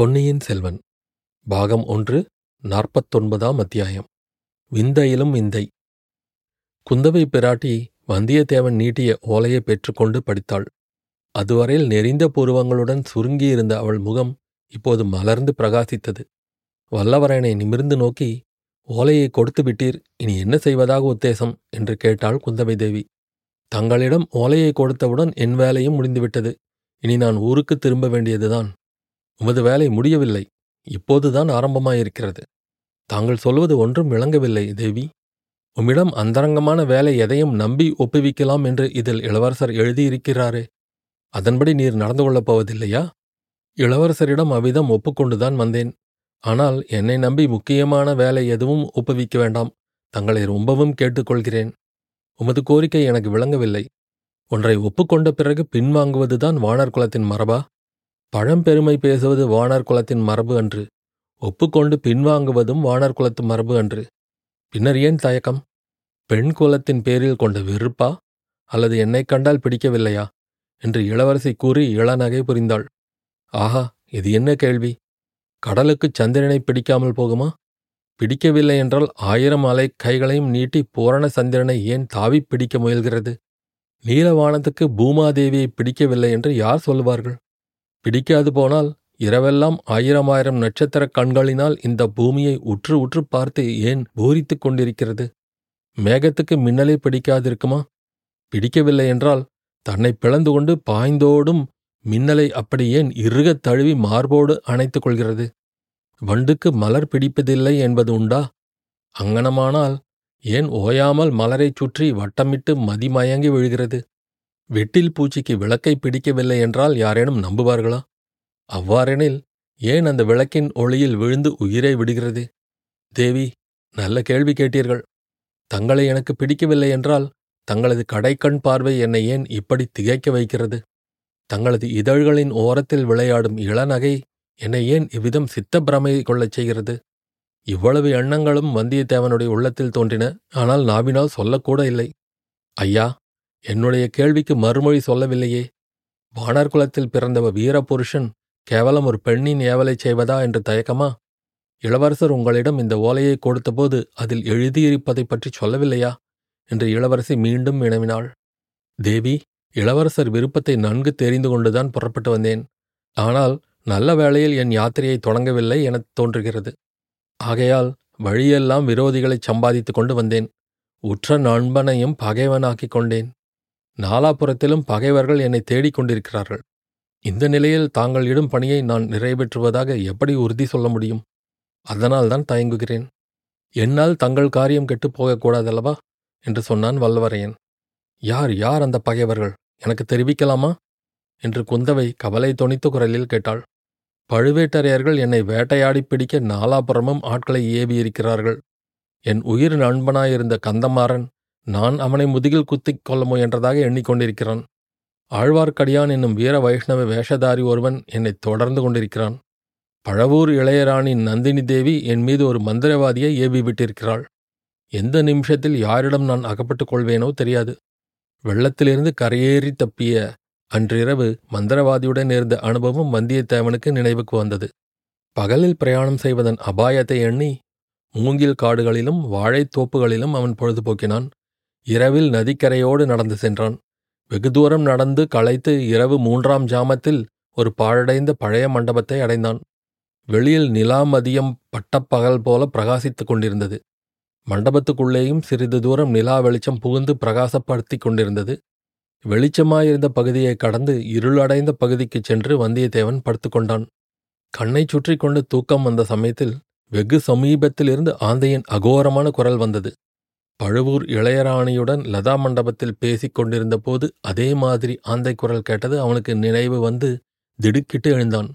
பொன்னியின் செல்வன் பாகம் ஒன்று நாற்பத்தொன்பதாம் அத்தியாயம். விந்தையிலும் விந்தை. குந்தவை பிராட்டி வந்தியத்தேவன் நீட்டிய ஓலையை பெற்றுக்கொண்டு படித்தாள். அதுவரையில் நெறிந்த பூர்வங்களுடன் சுருங்கியிருந்த அவள் முகம் இப்போது மலர்ந்து பிரகாசித்தது. வல்லவரையனை நிமிர்ந்து நோக்கி ஓலையை கொடுத்து விட்டீர் இனி என்ன செய்வதாக உத்தேசம்? என்று கேட்டாள் குந்தவை தேவி. தங்களிடம் ஓலையை கொடுத்தவுடன் என் வேலையும் முடிந்துவிட்டது. இனி நான் ஊருக்கு திரும்ப வேண்டியதுதான். உமது வேலை முடியவில்லை. இப்போதுதான் ஆரம்பமாயிருக்கிறது. தாங்கள் சொல்வது ஒன்றும் விளங்கவில்லை தேவி. உம்மிடம் அந்தரங்கமான வேலை எதையும் நம்பி ஒப்புவிக்கலாம் என்று இதில் இளவரசர் எழுதியிருக்கிறாரே. அதன்படி நீர் நடந்து கொள்ளப் போவதில்லையா? இளவரசரிடம் அவ்விதம் ஒப்புக்கொண்டுதான் வந்தேன். ஆனால் என்னை நம்பி முக்கியமான வேலை எதுவும் ஒப்புவிக்க வேண்டாம். தங்களை ரொம்பவும் கேட்டுக்கொள்கிறேன். உமது கோரிக்கை எனக்கு விளங்கவில்லை. ஒன்றை ஒப்புக்கொண்ட பிறகு பின்வாங்குவதுதான் வானர் குலத்தின் மரபா? பழம்பெருமை பேசுவது வானர் குலத்தின் மரபு அன்று. ஒப்புக்கொண்டு பின்வாங்குவதும் வானர் குலத்து மரபு அன்று. பின்னர் ஏன் தயக்கம்? பெண் குலத்தின் பேரில் கொண்ட வெறுப்பா? அல்லது என்னைக் கண்டால் பிடிக்கவில்லையா? என்று இளவரசி கூறி இளநகை புரிந்தாள். ஆஹா இது என்ன கேள்வி? கடலுக்குச் சந்திரனை பிடிக்காமல் போகுமா? பிடிக்கவில்லை என்றால் ஆயிரம் அலை கைகளையும் நீட்டி பூரண சந்திரனை ஏன் தாவிப் பிடிக்க முயல்கிறது? நீலவானத்துக்கு பூமாதேவியை பிடிக்கவில்லை என்று யார் சொல்லுவார்கள்? பிடிக்காது போனால் இரவெல்லாம் ஆயிரம் ஆயிரம் நட்சத்திர கண்களினால் இந்த பூமியை உற்று உற்று பார்த்து ஏன் பூரித்துக் கொண்டிருக்கிறது? மேகத்துக்கு மின்னலே பிடிக்காதிருக்குமா? பிடிக்கவில்லை என்றால் தன்னை பிளந்து கொண்டு பாய்ந்தோடும் மின்னலை அப்படி ஏன் இறுகத் தழுவி மார்போடு அணைத்துக் கொள்கிறது? வண்டுக்கு மலர் பிடிப்பதில்லை என்பது உண்டா? அங்கனமானால் ஏன் ஓயாமல் மலரைச் சுற்றி வட்டமிட்டு மதிமயங்கி விழுகிறது? வெட்டில் பூச்சிக்கு விளக்கை பிடிக்கவில்லை என்றால் யாரேனும் நம்புவார்களா? அவ்வாறெனில் ஏன் அந்த விளக்கின் ஒளியில் விழுந்து உயிரை விடுகிறது? தேவி நல்ல கேள்வி கேட்டீர்கள். தங்களை எனக்கு பிடிக்கவில்லை என்றால் தங்களது கடைக்கண் பார்வை என்னை ஏன் இப்படி திகைக்க வைக்கிறது? தங்களது இதழ்களின் ஓரத்தில் விளையாடும் இளநகை என்னை ஏன் இவ்விதம் சித்தப்பிரமை கொள்ளச் செய்கிறது? இவ்வளவு எண்ணங்களும் வந்தியத்தேவனுடைய உள்ளத்தில் தோன்றின ஆனால் நாவினால் சொல்லக்கூட இல்லை. ஐயா என்னுடைய கேள்விக்கு மறுமொழி சொல்லவில்லையே. வானர் குலத்தில் பிறந்தவ வீரபுருஷன் கேவலம் ஒரு பெண்ணின் ஏவலை செய்வதா என்று தயக்கமா? இளவரசர் உங்களிடம் இந்த ஓலையை கொடுத்தபோது அதில் எழுதியிருப்பதைப் பற்றி சொல்லவில்லையா? என்று இளவரசி மீண்டும் வினவினாள். தேவி இளவரசர் விருப்பத்தை நன்கு தெரிந்து கொண்டுதான் புறப்பட்டு வந்தேன். ஆனால் நல்ல வேளையில் என் யாத்திரையை தொடங்கவில்லை எனத் தோன்றுகிறது. ஆகையால் வழியெல்லாம் விரோதிகளைச் சம்பாதித்துக் கொண்டு வந்தேன். உற்ற நண்பனையும் பகைவனாக்கிக் கொண்டேன். நாலாபுரத்திலும் பகைவர்கள் என்னை தேடிக் கொண்டிருக்கிறார்கள். இந்த நிலையில் தாங்கள் இடும் பணியை நான் நிறைவேற்றுவதாக எப்படி உறுதி சொல்ல முடியும்? அதனால்தான் தயங்குகிறேன். என்னால் தங்கள் காரியம் கெட்டுப் போகக்கூடாதல்லவா என்று சொன்னான் வல்லவரையன். யார் யார் அந்த பகைவர்கள்? எனக்கு தெரிவிக்கலாமா? என்று குந்தவை கவலை தொனித்த குரலில் கேட்டாள். பழுவேட்டரையர்கள் என்னை வேட்டையாடி பிடிக்க நாலாபுறமும் ஆட்களை ஏவியிருக்கிறார்கள். என் உயிர் நண்பனாயிருந்த கந்தமாறன் நான் அவனை முதுகில் குத்திக் கொள்ள முயன்றதாக எண்ணிக்கொண்டிருக்கிறான். ஆழ்வார்க்கடியான் என்னும் வீர வைஷ்ணவ வேஷதாரி ஒருவன் என்னை தொடர்ந்து கொண்டிருக்கிறான். பழவூர் இளையராணி நந்தினி தேவி என் மீது ஒரு மந்திரவாதியை ஏவி விட்டிருக்கிறாள் எந்த நிமிஷத்தில் யாரிடம் நான் அகப்பட்டுக் கொள்வேனோ தெரியாது. வெள்ளத்திலிருந்து கரையேறி தப்பிய அன்றிரவு மந்திரவாதியுடன் இருந்த அனுபவம் வந்தியத்தேவனுக்கு நினைவுக்கு வந்தது. பகலில் பிரயாணம் செய்வதன் அபாயத்தை எண்ணி மூங்கில் காடுகளிலும் வாழைத்தோப்புகளிலும் அவன் பொழுதுபோக்கினான். இரவில் நதிக்கரையோடு நடந்து சென்றான். வெகு தூரம் நடந்து களைத்து இரவு மூன்றாம் ஜாமத்தில் ஒரு பாழடைந்த பழைய மண்டபத்தை அடைந்தான். வெளியில் நிலா மதியம் பட்டப்பகல் போல பிரகாசித்துக் கொண்டிருந்தது. மண்டபத்துக்குள்ளேயும் சிறிது தூரம் நிலா வெளிச்சம் புகுந்து பிரகாசப்படுத்திக் கொண்டிருந்தது. வெளிச்சமாயிருந்த பகுதியை கடந்து இருளடைந்த பகுதிக்குச் சென்று வந்தியத்தேவன் படுத்துக்கொண்டான் கண்ணைச் சுற்றி கொண்டு தூக்கம் வந்த சமயத்தில் வெகு சமீபத்திலிருந்து ஆந்தையின் அகோரமான குரல் வந்தது. பழுவூர் இளையராணியுடன் லதா மண்டபத்தில் பேசிக் கொண்டிருந்தபோது அதே மாதிரி ஆந்தை குரல் கேட்டது அவனுக்கு நினைவு வந்து திடுக்கிட்டு எழுந்தான்.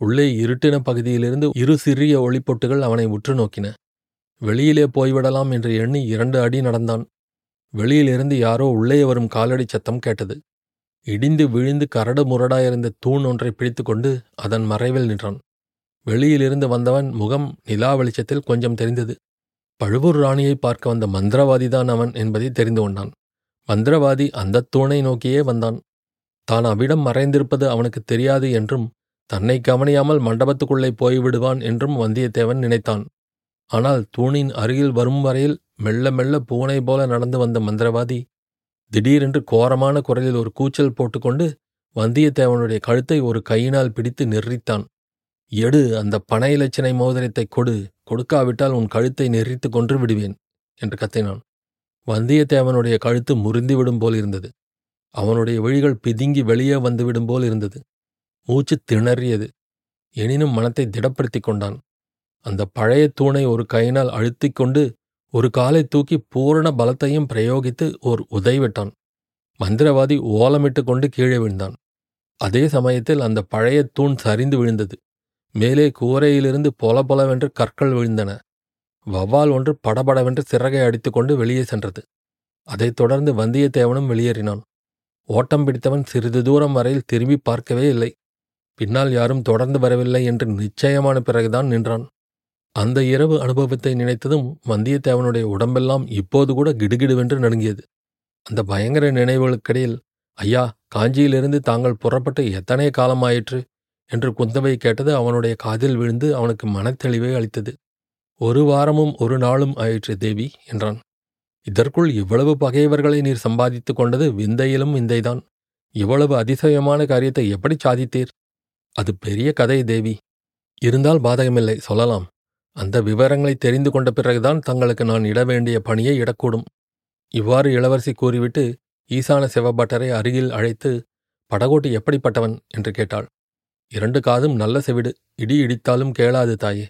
உள்ளே இருட்டின பகுதியிலிருந்து இரு சிறிய ஒளிப்பொட்டுகள் அவனை உற்று நோக்கின. வெளியிலே போய்விடலாம் என்று எண்ணி இரண்டு அடி நடந்தான். வெளியிலிருந்து யாரோ உள்ளே வரும் காலடி சத்தம் கேட்டது. இடிந்து விழுந்து கரடு முரடாயிருந்த தூண் ஒன்றை பிடித்துக்கொண்டு அதன் மறைவில் நின்றான். வெளியிலிருந்து வந்தவன் முகம் நிலா வெளிச்சத்தில் கொஞ்சம் தெரிந்தது. பழுவூர் ராணியை பார்க்க வந்த மந்திரவாதிதான் அவன் என்பதை தெரிந்து கொண்டான். மந்திரவாதி அந்தத் தூணை நோக்கியே வந்தான். தான் அவ்விடம் மறைந்திருப்பது அவனுக்கு தெரியாது என்றும் தன்னை கவனியாமல் மண்டபத்துக்குள்ளே போய்விடுவான் என்றும் வந்தியத்தேவன் நினைத்தான். ஆனால் தூணின் அருகில் வரும் வரையில் மெல்ல மெல்ல பூனை போல நடந்து வந்த மந்திரவாதி திடீரென்று கோரமான குரலில் ஒரு கூச்சல் போட்டுக்கொண்டு வந்தியத்தேவனுடைய கழுத்தை ஒரு கையினால் பிடித்து நெர்ரித்தான். எடு அந்த பனை இலச்சினை மோதிரத்தை கொடு கொடுக்காவிட்டால் உன் கழுத்தை நெறித்து கொன்று விடுவேன் என்று கத்தினான். வந்தியத்தேவனுடைய கழுத்து முறிந்துவிடும் போல் இருந்தது. அவனுடைய விழிகள் பிதுங்கி வெளியே வந்துவிடும் போல் இருந்தது. மூச்சு திணறியது. எனினும் மனத்தை திடப்படுத்திக் கொண்டான். அந்த பழைய தூணை ஒரு கையினால் அழுத்திக் கொண்டு ஒரு காலை தூக்கி பூரண பலத்தையும் பிரயோகித்து ஓர் உதைவிட்டான். மந்திரவாதி ஓலமிட்டு கொண்டு கீழே விழுந்தான். அதே சமயத்தில் அந்த பழைய தூண் சரிந்து விழுந்தது. மேலே கூரையிலிருந்து பொல பொலவென்று கற்கள் விழுந்தன. வவ்வால் ஒன்று படபடவென்று சிறகை அடித்துக்கொண்டு வெளியே சென்றது. அதைத் தொடர்ந்து வந்தியத்தேவனும் வெளியேறினான். ஓட்டம் பிடித்தவன் சிறிது தூரம் வரையில் திரும்பி பார்க்கவே இல்லை. பின்னால் யாரும் தொடர்ந்து வரவில்லை என்று நிச்சயமான பிறகுதான் நின்றான். அந்த இரவு அனுபவத்தை நினைத்ததும் வந்தியத்தேவனுடைய உடம்பெல்லாம் இப்போது கூட கிடுகிடுவென்று நடுங்கியது. அந்த பயங்கர நினைவுகளுக்கிடையில் ஐயா காஞ்சியிலிருந்து தாங்கள் புறப்பட்டு எத்தனை காலமாயிற்று? என்று குந்தவை கேட்டது அவனுடைய காதில் விழுந்து அவனுக்கு மனத்தெளிவை அளித்தது. ஒரு வாரமும் ஒரு நாளும் ஆயிற்று தேவி என்றான். இதற்குள் இவ்வளவு பகைவர்களை நீர் சம்பாதித்துக் கொண்டது விந்தையிலும் விந்தைதான். இவ்வளவு அதிசயமான காரியத்தை எப்படி சாதித்தீர்? அது பெரிய கதை தேவி. இருந்தால் பாதகமில்லை சொல்லலாம். அந்த விவரங்களை தெரிந்து கொண்ட பிறகுதான் தங்களுக்கு நான் இட வேண்டிய பணியை இடக்கூடும். இவ்வாறு இளவரசி கூறிவிட்டு ஈசான சிவபட்டரை அருகில் அழைத்து படகோட்டி எப்படிப்பட்டவன்? என்று கேட்டாள். இரண்டு காதும் நல்ல செவிடு. இடி இடித்தாலும் கேளாது தாயே.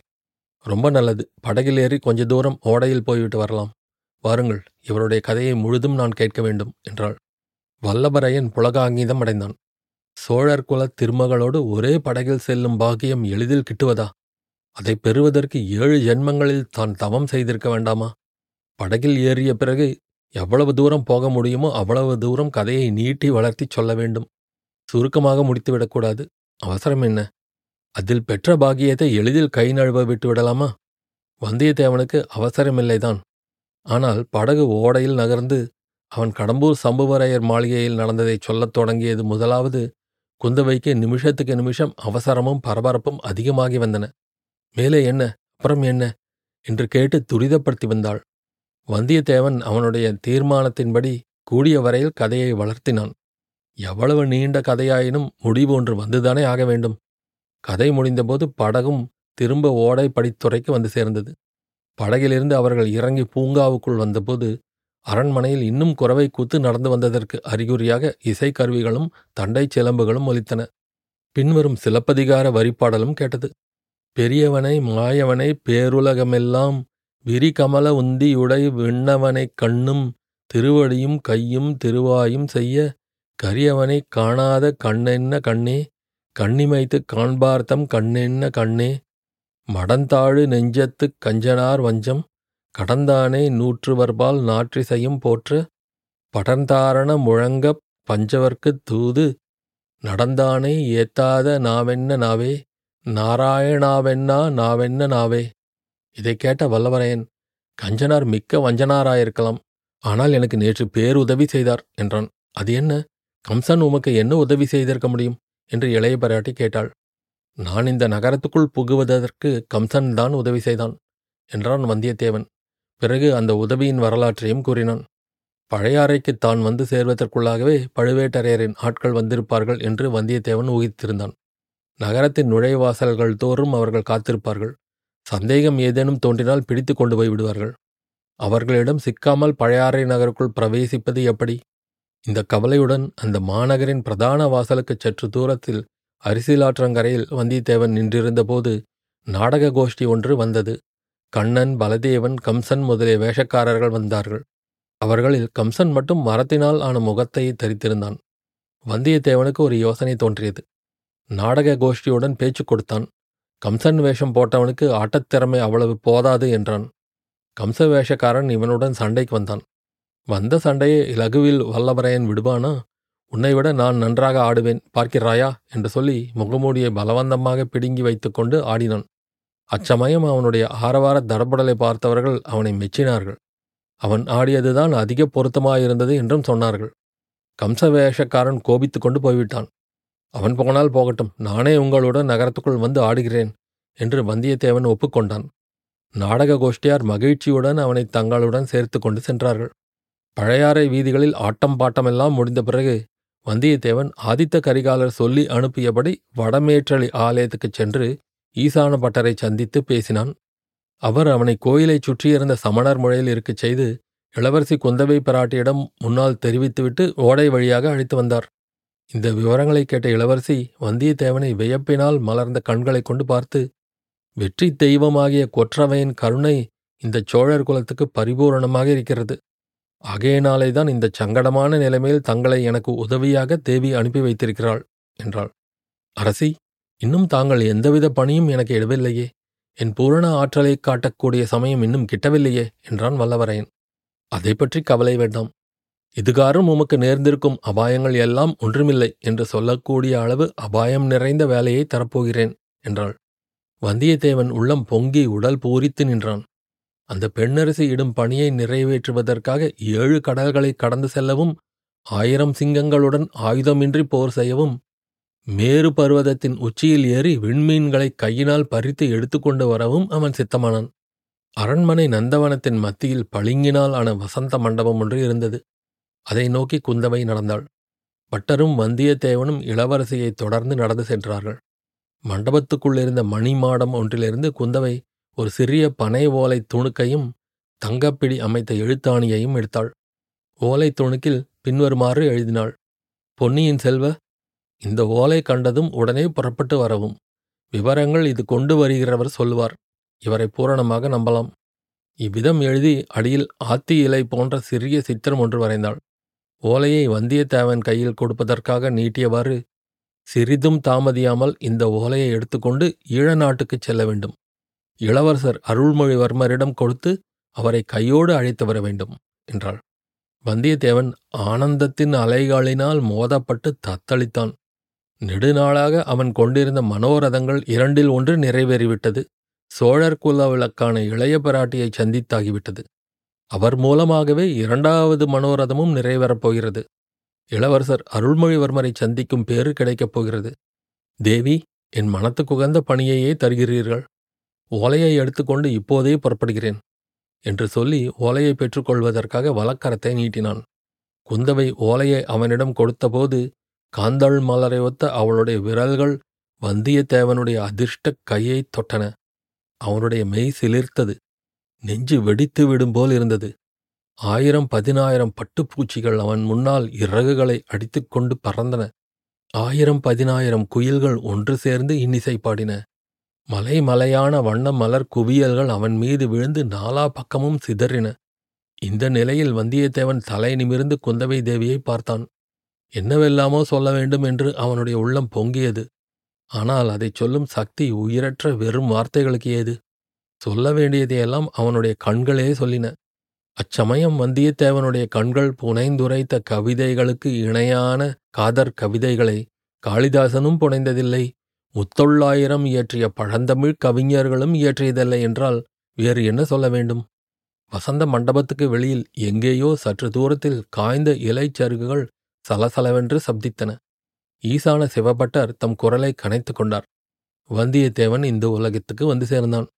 ரொம்ப நல்லது. படகில் ஏறி கொஞ்ச தூரம் ஓடையில் போய்விட்டு வரலாம். வாருங்கள் இவருடைய கதையை முழுதும் நான் கேட்க வேண்டும் என்றாள். வல்லபரையன் புலகாங்கீதம் அடைந்தான். சோழர் குலத் திருமகளோடு ஒரே படகில் செல்லும் பாக்கியம் எளிதில் கிட்டுவதா? அதை பெறுவதற்கு ஏழு ஜென்மங்களில் தான் தவம் செய்திருக்க வேண்டாமா? படகில் ஏறிய பிறகு எவ்வளவு தூரம் போக முடியுமோ அவ்வளவு தூரம் கதையை நீட்டி வளர்த்தி சொல்ல வேண்டும். சுருக்கமாக முடித்துவிடக்கூடாது அவசரம் என்ன? அதில் பெற்ற பாக்கியத்தை எளிதில் கை நழுவ விட்டு விடலாமா? வந்தியத்தேவனுக்கு அவசரமில்லைதான் ஆனால் படகு ஓடையில் நகர்ந்து அவன் கடம்பூர் சம்புவரையர் மாளிகையில் நடந்ததைச் சொல்லத் தொடங்கியது முதலாவது குந்தவைக்கு நிமிஷத்துக்கு நிமிஷம் அவசரமும் பரபரப்பும் அதிகமாகி வந்தன. மேலே என்ன? அப்புறம் என்ன? என்று கேட்டு துரிதப்படுத்தி வந்தாள். வந்தியத்தேவன் அவனுடைய தீர்மானத்தின்படி கூடிய வரையில் கதையை வளர்த்தினான். எவ்வளவு நீண்ட கதையாயினும் முடிவு ஒன்று வந்துதானே ஆக வேண்டும். கதை முடிந்தபோது படகும் திரும்ப ஓடை படித்துறைக்கு வந்து சேர்ந்தது. படகிலிருந்து அவர்கள் இறங்கி பூங்காவுக்குள் வந்தபோது அரண்மனையில் இன்னும் குறவை கூத்து நடந்து வந்ததற்கு அறிகுறியாக இசைக்கருவிகளும் தண்டை சிலம்புகளும் ஒலித்தன. பின்வரும் சிலப்பதிகார வரிப்பாடலும் கேட்டது. பெரியவனை மாயவனை பேருலகமெல்லாம் விரிகமல உந்தியுடை விண்ணவனைக் கண்ணும் திருவடியும் கையும் திருவாயும் செய்ய கரியவனைக் காணாத கண்ணென்ன கண்ணே? கண்ணிமைத்துக் காண்பார்த்தம் கண்ணென்ன கண்ணே? மடந்தாழு நெஞ்சத்துக் கஞ்சனார் வஞ்சம்? கடந்தானே நூற்றுவர்பால் நாற்றிசையும் போற்று? படர்ந்தாரண முழங்கப் பஞ்சவர்க்குத் தூது? நடந்தானே ஏத்தாத நாவென்ன நாவே? நாராயணாவென்னா நாவென்ன நாவே? இதைக் கேட்ட வல்லவரையன் கஞ்சனார் மிக்க வஞ்சனாராயிருக்கலாம். ஆனால் எனக்கு நேற்று பேருதவி செய்தார் என்றான். அது என்ன? கம்சன் உமக்கு என்ன உதவி செய்திருக்க முடியும்? என்று இளைய பராட்டி கேட்டாள். நான் இந்த நகரத்துக்குள் புகுவதற்கு கம்சன் தான் உதவி செய்தான் என்றான் வந்தியத்தேவன். பிறகு அந்த உதவியின் வரலாற்றையும் கூறினான். பழையாறைக்கு தான் வந்து சேர்வதற்குள்ளாகவே பழுவேட்டரையரின் ஆட்கள் வந்திருப்பார்கள் என்று வந்தியத்தேவன் ஊகித்திருந்தான். நகரத்தின் நுழைவாசல்கள் தோறும் அவர்கள் காத்திருப்பார்கள். சந்தேகம் ஏதேனும் தோன்றினால் பிடித்து கொண்டு போய் விடுவார்கள். அவர்களிடம் சிக்காமல் பழையாறை நகருக்குள் பிரவேசிப்பது எப்படி? இந்த கவலையுடன் அந்த மாநகரின் பிரதான வாசலுக்குச் சற்று தூரத்தில் அரிசிலாற்றங்கரையில் வந்தியத்தேவன் நின்றிருந்தபோது நாடக கோஷ்டி ஒன்று வந்தது. கண்ணன் பலதேவன் கம்சன் முதலிய வேஷக்காரர்கள் வந்தார்கள். அவர்களில் கம்சன் மட்டும் மரத்தினால் ஆன முகத்தை தரித்திருந்தான். வந்தியத்தேவனுக்கு ஒரு யோசனை தோன்றியது. நாடக கோஷ்டியுடன் பேச்சு கொடுத்தான். கம்சன் வேஷம் போட்டவனுக்கு ஆட்டத்திறமை அவ்வளவு போதாது என்றான். கம்ச வேஷக்காரன் இவனுடன் சண்டைக்கு வந்தான். வந்த சண்டையை இலகுவில் வல்லவரையன் விடுவானா உன்னை விட நான் நன்றாக ஆடுவேன் பார்க்கிறாயா? என்று சொல்லி முகமூடியை பலவந்தமாக பிடுங்கி வைத்துக்கொண்டு ஆடினான். அச்சமயம் அவனுடைய ஆரவார தடபுடலை பார்த்தவர்கள் அவனை மெச்சினார்கள். அவன் ஆடியதுதான் அதிக பொருத்தமாயிருந்தது என்றும் சொன்னார்கள். கம்ச வேஷக்காரன் கோபித்துக் கொண்டு போய்விட்டான். அவன் போனால் போகட்டும் நானே உங்களுடன் நகரத்துக்குள் வந்து ஆடுகிறேன் என்று வந்தியத்தேவன் ஒப்புக்கொண்டான். நாடக கோஷ்டியார் மகிழ்ச்சியுடன் அவனை தங்களுடன் சேர்த்து கொண்டு சென்றார்கள். பழையாறை வீதிகளில் ஆட்டம் பாட்டமெல்லாம் முடிந்த பிறகு வந்தியத்தேவன் ஆதித்த கரிகாலர் சொல்லி அனுப்பியபடி வடமேற்றளி ஆலயத்துக்குச் சென்று ஈசான பட்டரை சந்தித்து பேசினான். அவர் அவனை கோயிலைச் சுற்றியிருந்த சமணர் முறையில் இருக்கச் செய்து இளவரசி குந்தவை பிராட்டியிடம் முன்னால் தெரிவித்துவிட்டு ஓடை வழியாக அழைத்து வந்தார். இந்த விவரங்களைக் கேட்ட இளவரசி வந்தியத்தேவனை வியப்பினால் மலர்ந்த கண்களைக் கொண்டு பார்த்து வெற்றி தெய்வமாகிய கொற்றவையின் கருணை இந்த சோழர் குலத்துக்கு பரிபூரணமாக இருக்கிறது. ஆகையினாலேதான் இந்த சங்கடமான நிலைமையில் தங்களை எனக்கு உதவியாக தேவி அனுப்பி வைத்திருக்கிறாள் என்றாள். அரசி இன்னும் தாங்கள் எந்தவித பணியும் எனக்கு இடவில்லையே என் பூரண ஆற்றலை காட்டக்கூடிய சமயம் இன்னும் கிட்டவில்லையே என்றான் வல்லவரையன். அதை பற்றி கவலை வேண்டாம். இதுகாரும் உமக்கு நேர்ந்திருக்கும் அபாயங்கள் எல்லாம் ஒன்றுமில்லை என்று சொல்லக்கூடிய அளவு அபாயம் நிறைந்த வேலையை தரப்போகிறேன் என்றாள். வந்தியத்தேவன் உள்ளம் பொங்கி உடல் பூரித்து நின்றான். அந்த பெண்ணரசி இடும் பணியை நிறைவேற்றுவதற்காக ஏழு கடல்களை கடந்து செல்லவும் ஆயிரம் சிங்கங்களுடன் ஆயுதமின்றி போர் செய்யவும் மேரு பர்வதத்தின் உச்சியில் ஏறி விண்மீன்களை கையினால் பறித்து எடுத்துக்கொண்டு வரவும் அவன் சித்தமானான். அரண்மனை நந்தவனத்தின் மத்தியில் பளிங்கினால் ஆன வசந்த மண்டபம் ஒன்று இருந்தது. அதை நோக்கி குந்தவை நடந்தாள். பட்டரும் வந்தியத்தேவனும் இளவரசியைத் தொடர்ந்து நடந்து சென்றார்கள். மண்டபத்துக்குள்ளிருந்த மணிமாடம் ஒன்றிலிருந்து குந்தவை ஒரு சிறிய பனை ஓலை துணுக்கையும் தங்கப்பிடி அமைத்த எழுத்தாணியையும் எடுத்தாள். ஓலை துணுக்கில் பின்வருமாறு எழுதினாள். பொன்னியின் செல்வ இந்த ஓலை கண்டதும் உடனே புறப்பட்டு வரவும். விவரங்கள் இது கொண்டு வருகிறவர் சொல்லுவார் இவரை பூரணமாக நம்பலாம். இவ்விதம் எழுதி அடியில் ஆத்தி இலை போன்ற சிறிய சித்திரம் ஒன்று வரைந்தாள். ஓலையை வந்தியத்தேவன் கையில் கொடுப்பதற்காக நீட்டியவாறு சிறிதும் தாமதியாமல் இந்த ஓலையை எடுத்துக்கொண்டு ஈழ நாட்டுக்குச் செல்ல வேண்டும். இளவரசர் அருள்மொழிவர்மரிடம் கொடுத்து அவரை கையோடு அழைத்து வர வேண்டும் என்றாள். வந்தியத்தேவன் ஆனந்தத்தின் அலைகளினால் மோதப்பட்டு தத்தளித்தான். நெடுநாளாக அவன் கொண்டிருந்த மனோரதங்கள் இரண்டில் ஒன்று நிறைவேறிவிட்டது. சோழர் குலவிளக்கான இளைய பிராட்டியை சந்தித்தாகிவிட்டது. அவர் மூலமாகவே இரண்டாவது மனோரதமும் நிறைவேறப் போகிறது. இளவரசர் அருள்மொழிவர்மரை சந்திக்கும் பேறு கிடைக்கப் போகிறது. தேவி என் மனத்துக்குகந்த பணியையே தருகிறீர்கள். ஓலையை எடுத்துக்கொண்டு இப்போதே புறப்படுகிறேன் என்று சொல்லி ஓலையை பெற்றுக்கொள்வதற்காக வலக்கரத்தை நீட்டினான். குந்தவை ஓலையை அவனிடம் கொடுத்தபோது காந்தாள் மலரை ஒத்த அவளுடைய விரல்கள் வந்தியத்தேவனுடைய அதிர்ஷ்ட கையைத் தொட்டன. அவனுடைய மெய் சிலிர்த்தது. நெஞ்சு வெடித்து விடும் போல் இருந்தது. ஆயிரம் பதினாயிரம் பட்டுப்பூச்சிகள் அவன் முன்னால் இறகுகளை அடித்துக்கொண்டு பறந்தன. ஆயிரம் பதினாயிரம் குயில்கள் ஒன்று சேர்ந்து இன்னிசை பாடின. மலை மலையான வண்ண மலர் குவியல்கள் அவன் மீது விழுந்து நாலா பக்கமும் சிதறின. இந்த நிலையில் வந்தியத்தேவன் தலை நிமிர்ந்து குந்தவை தேவியை பார்த்தான். என்னவெல்லாமோ சொல்ல வேண்டும் என்று அவனுடைய உள்ளம் பொங்கியது. ஆனால் அதைச் சொல்லும் சக்தி உயிரற்ற வெறும் வார்த்தைகளுக்கு ஏது? சொல்ல வேண்டியதையெல்லாம் அவனுடைய கண்களே சொல்லின. அச்சமயம் வந்தியத்தேவனுடைய கண்கள் புனைந்துரைத்த கவிதைகளுக்கு இணையான காதர் கவிதைகளை காளிதாசனும் புனைந்ததில்லை. முத்தொள்ளாயிரம் இயற்றிய பழந்தமிழ் கவிஞர்களும் இயற்றியதில்லை என்றால் வேறு என்ன சொல்ல வேண்டும்? வசந்த மண்டபத்துக்கு வெளியில் எங்கேயோ சற்று தூரத்தில் காய்ந்த இலைச்சருகுகள் சலசலவென்று சப்தித்தன. ஈசான சிவபட்டர் தம் குரலை கனைத்து கொண்டார். வந்தியத்தேவன் இந்த உலகத்துக்கு வந்து சேர்ந்தான்.